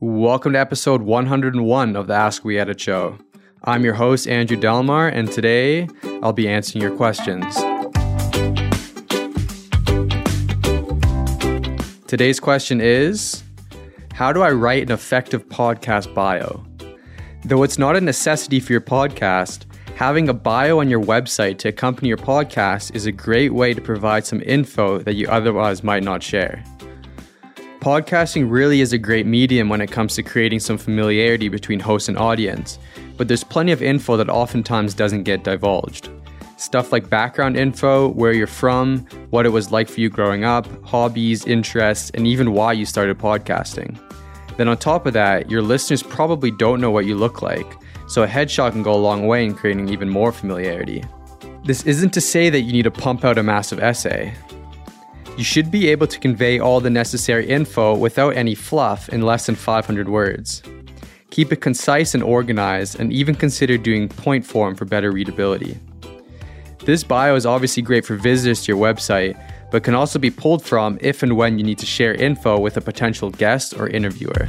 Welcome to episode 101 of the Ask We Edit Show. I'm your host, Andrew Delmar, and today I'll be answering your questions. Today's question is How do I write an effective podcast bio? Though it's not a necessity for your podcast, having a bio on your website to accompany your podcast is a great way to provide some info that you otherwise might not share. Podcasting really is a great medium when it comes to creating some familiarity between host and audience, but there's plenty of info that oftentimes doesn't get divulged. Stuff like background info, where you're from, what it was like for you growing up, hobbies, interests, and even why you started podcasting. Then, on top of that, your listeners probably don't know what you look like, so a headshot can go a long way in creating even more familiarity. This isn't to say that you need to pump out a massive essay. You should be able to convey all the necessary info without any fluff in less than 500 words. Keep it concise and organized, and even consider doing point form for better readability. This bio is obviously great for visitors to your website, but can also be pulled from if and when you need to share info with a potential guest or interviewer.